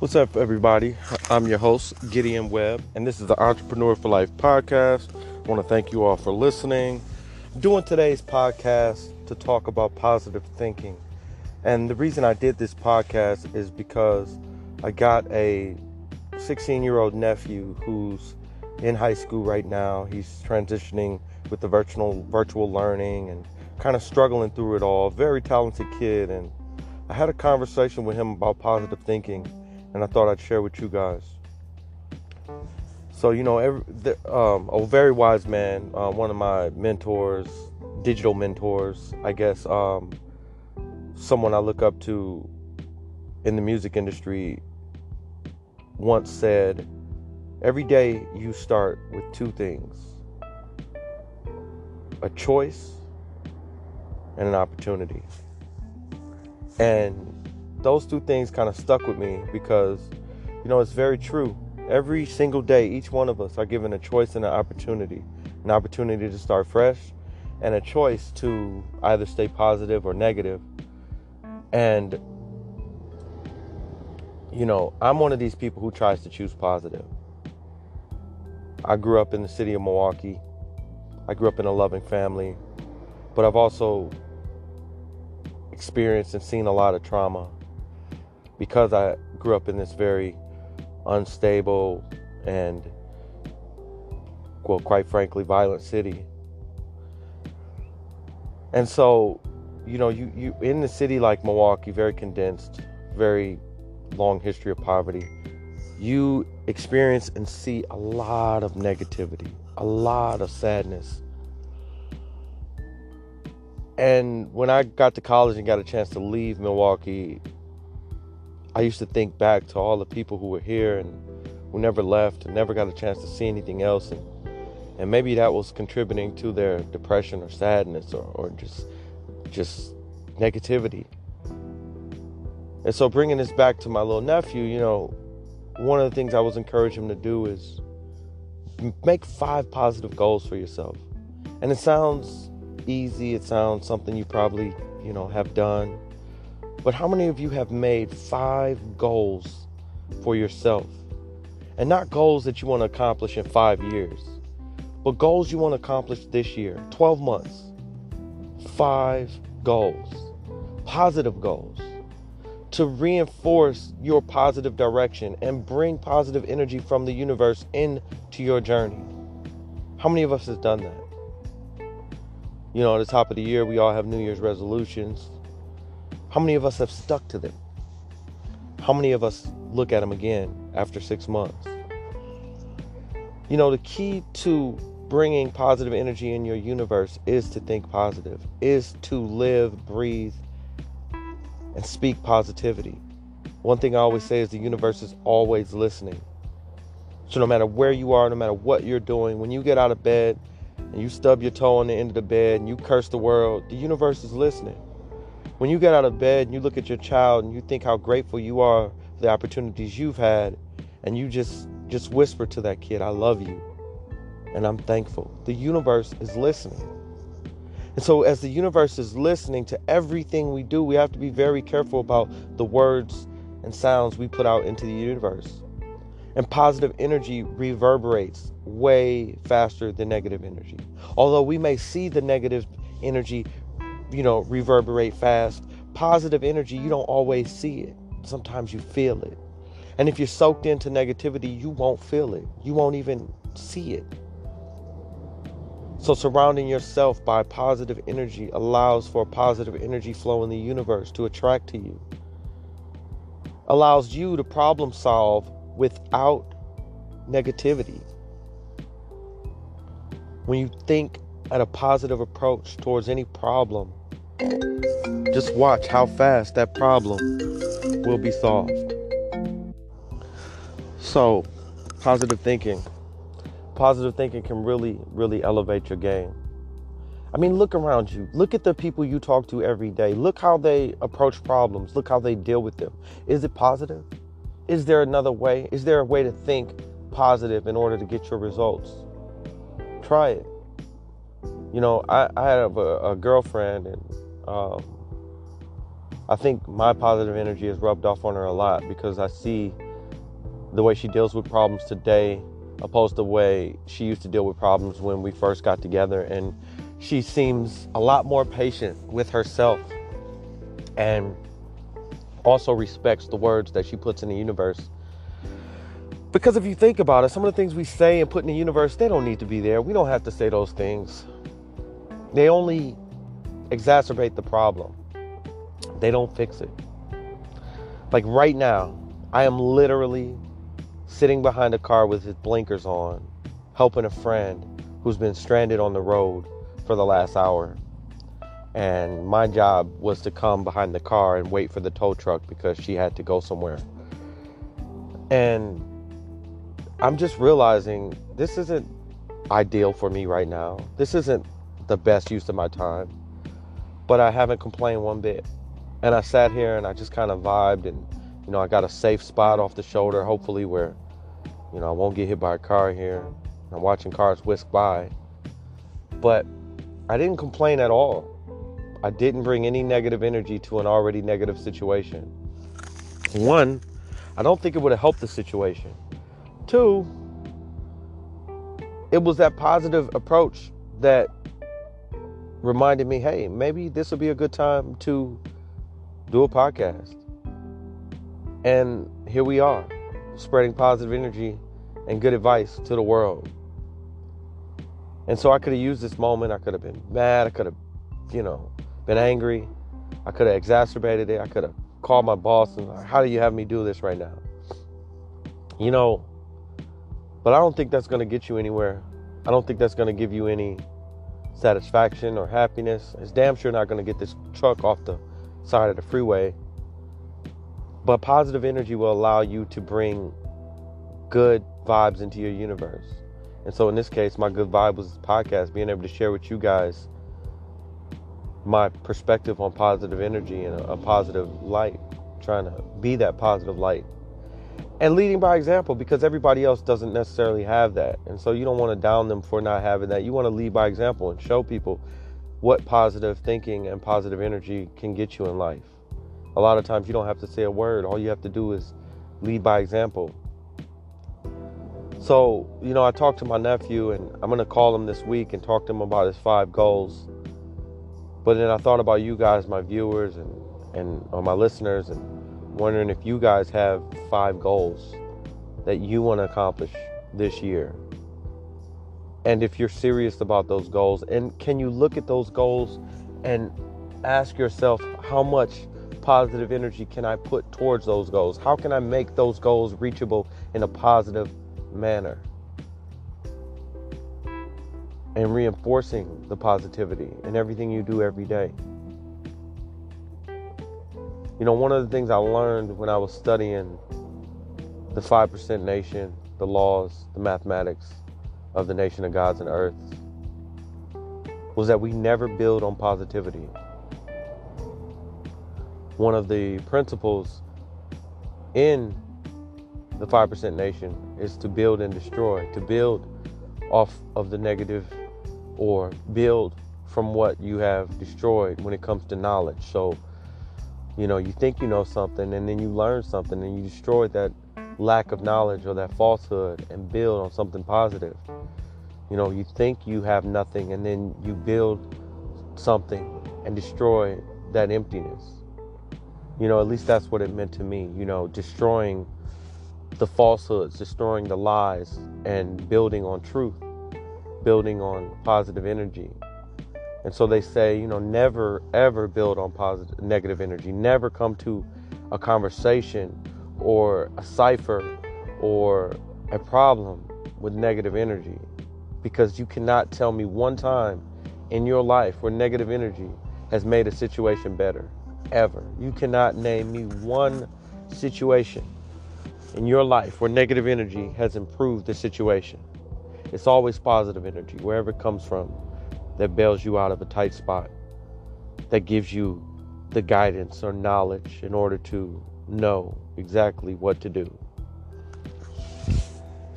What's up, everybody? I'm your host, Gideon Webb, and this is the Entrepreneur for Life podcast. I want to thank you all for listening. I'm doing today's podcast to talk about positive thinking. And the reason I did this podcast is because I got a 16 year old nephew who's in high school right now. He's transitioning with the virtual virtual learning and kind of struggling through it all. Very talented kid and I had a conversation with him about positive thinking and I thought I'd share with you guys. So, you know, every, the, um, a very wise man, uh, one of my mentors, digital mentors, I guess, um, someone I look up to in the music industry, once said, Every day you start with two things a choice and an opportunity. And those two things kind of stuck with me because, you know, it's very true. Every single day, each one of us are given a choice and an opportunity an opportunity to start fresh and a choice to either stay positive or negative. And, you know, I'm one of these people who tries to choose positive. I grew up in the city of Milwaukee. I grew up in a loving family, but I've also experienced and seen a lot of trauma because I grew up in this very unstable and, well, quite frankly, violent city. And so, you know, you, you in the city like Milwaukee, very condensed, very long history of poverty, you experience and see a lot of negativity, a lot of sadness. And when I got to college and got a chance to leave Milwaukee, I used to think back to all the people who were here and who never left and never got a chance to see anything else. And, and maybe that was contributing to their depression or sadness or, or just, just negativity. And so bringing this back to my little nephew, you know, one of the things I was encouraging him to do is make five positive goals for yourself. And it sounds easy, it sounds something you probably, you know, have done. But how many of you have made five goals for yourself? And not goals that you want to accomplish in five years, but goals you want to accomplish this year, 12 months. Five goals, positive goals to reinforce your positive direction and bring positive energy from the universe into your journey. How many of us has done that? You know, at the top of the year, we all have New Year's resolutions. How many of us have stuck to them? How many of us look at them again after six months? You know, the key to bringing positive energy in your universe is to think positive, is to live, breathe, and speak positivity. One thing I always say is the universe is always listening. So no matter where you are, no matter what you're doing, when you get out of bed and you stub your toe on the end of the bed and you curse the world, the universe is listening. When you get out of bed and you look at your child and you think how grateful you are for the opportunities you've had, and you just just whisper to that kid, I love you. And I'm thankful. The universe is listening. And so, as the universe is listening to everything we do, we have to be very careful about the words and sounds we put out into the universe. And positive energy reverberates way faster than negative energy. Although we may see the negative energy you know, reverberate fast. Positive energy, you don't always see it. Sometimes you feel it. And if you're soaked into negativity, you won't feel it. You won't even see it. So, surrounding yourself by positive energy allows for positive energy flow in the universe to attract to you. Allows you to problem solve without negativity. When you think at a positive approach towards any problem, just watch how fast that problem will be solved. So, positive thinking. Positive thinking can really, really elevate your game. I mean, look around you. Look at the people you talk to every day. Look how they approach problems. Look how they deal with them. Is it positive? Is there another way? Is there a way to think positive in order to get your results? Try it. You know, I, I had a, a girlfriend and um, I think my positive energy has rubbed off on her a lot because I see the way she deals with problems today opposed to the way she used to deal with problems when we first got together. And she seems a lot more patient with herself and also respects the words that she puts in the universe. Because if you think about it some of the things we say and put in the universe they don't need to be there. We don't have to say those things. They only exacerbate the problem they don't fix it like right now i am literally sitting behind a car with his blinkers on, helping a friend who's been stranded on the road for the last hour. And my job was to come behind the car and wait for the tow truck because she had to go somewhere. And I'm just realizing this isn't ideal for me right now. This isn't the best use of my time. But I haven't complained one bit. And I sat here and I just kind of vibed and you know, I got a safe spot off the shoulder, hopefully where, you know, I won't get hit by a car here. I'm watching cars whisk by. But I didn't complain at all. I didn't bring any negative energy to an already negative situation. One, I don't think it would have helped the situation. Two, it was that positive approach that reminded me hey, maybe this will be a good time to do a podcast. And here we are, spreading positive energy and good advice to the world. And so I could have used this moment. I could have been mad. I could have, you know, been angry. I could have exacerbated it. I could have called my boss and, how do you have me do this right now? You know, but I don't think that's going to get you anywhere. I don't think that's going to give you any satisfaction or happiness. It's damn sure not going to get this truck off the side of the freeway but positive energy will allow you to bring good vibes into your universe. And so in this case, my good vibe was this podcast, being able to share with you guys my perspective on positive energy and a, a positive light, trying to be that positive light. And leading by example because everybody else doesn't necessarily have that. And so you don't want to down them for not having that. You want to lead by example and show people what positive thinking and positive energy can get you in life a lot of times you don't have to say a word. All you have to do is lead by example. So, you know, I talked to my nephew and I'm going to call him this week and talk to him about his five goals. But then I thought about you guys, my viewers and, and or my listeners, and wondering if you guys have five goals that you want to accomplish this year. And if you're serious about those goals, and can you look at those goals and ask yourself how much positive energy can I put towards those goals? How can I make those goals reachable in a positive manner? And reinforcing the positivity in everything you do every day. You know, one of the things I learned when I was studying the 5% nation, the laws, the mathematics of the nation of gods and earth was that we never build on positivity one of the principles in the 5% nation is to build and destroy, to build off of the negative or build from what you have destroyed when it comes to knowledge. So, you know, you think you know something and then you learn something and you destroy that lack of knowledge or that falsehood and build on something positive. You know, you think you have nothing and then you build something and destroy that emptiness. You know, at least that's what it meant to me, you know, destroying the falsehoods, destroying the lies, and building on truth, building on positive energy. And so they say, you know, never ever build on positive negative energy. Never come to a conversation or a cipher or a problem with negative energy because you cannot tell me one time in your life where negative energy has made a situation better ever. You cannot name me one situation in your life where negative energy has improved the situation. It's always positive energy, wherever it comes from, that bails you out of a tight spot, that gives you the guidance or knowledge in order to know exactly what to do.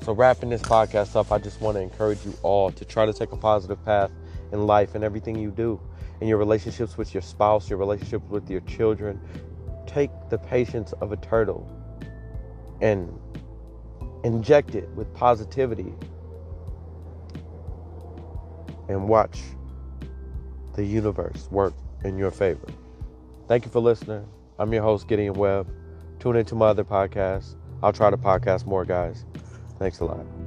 So, wrapping this podcast up, I just want to encourage you all to try to take a positive path in life and everything you do in your relationships with your spouse, your relationship with your children. Take the patience of a turtle and inject it with positivity and watch the universe work in your favor. Thank you for listening. I'm your host, Gideon Webb. Tune into my other podcasts. I'll try to podcast more, guys. Thanks a lot.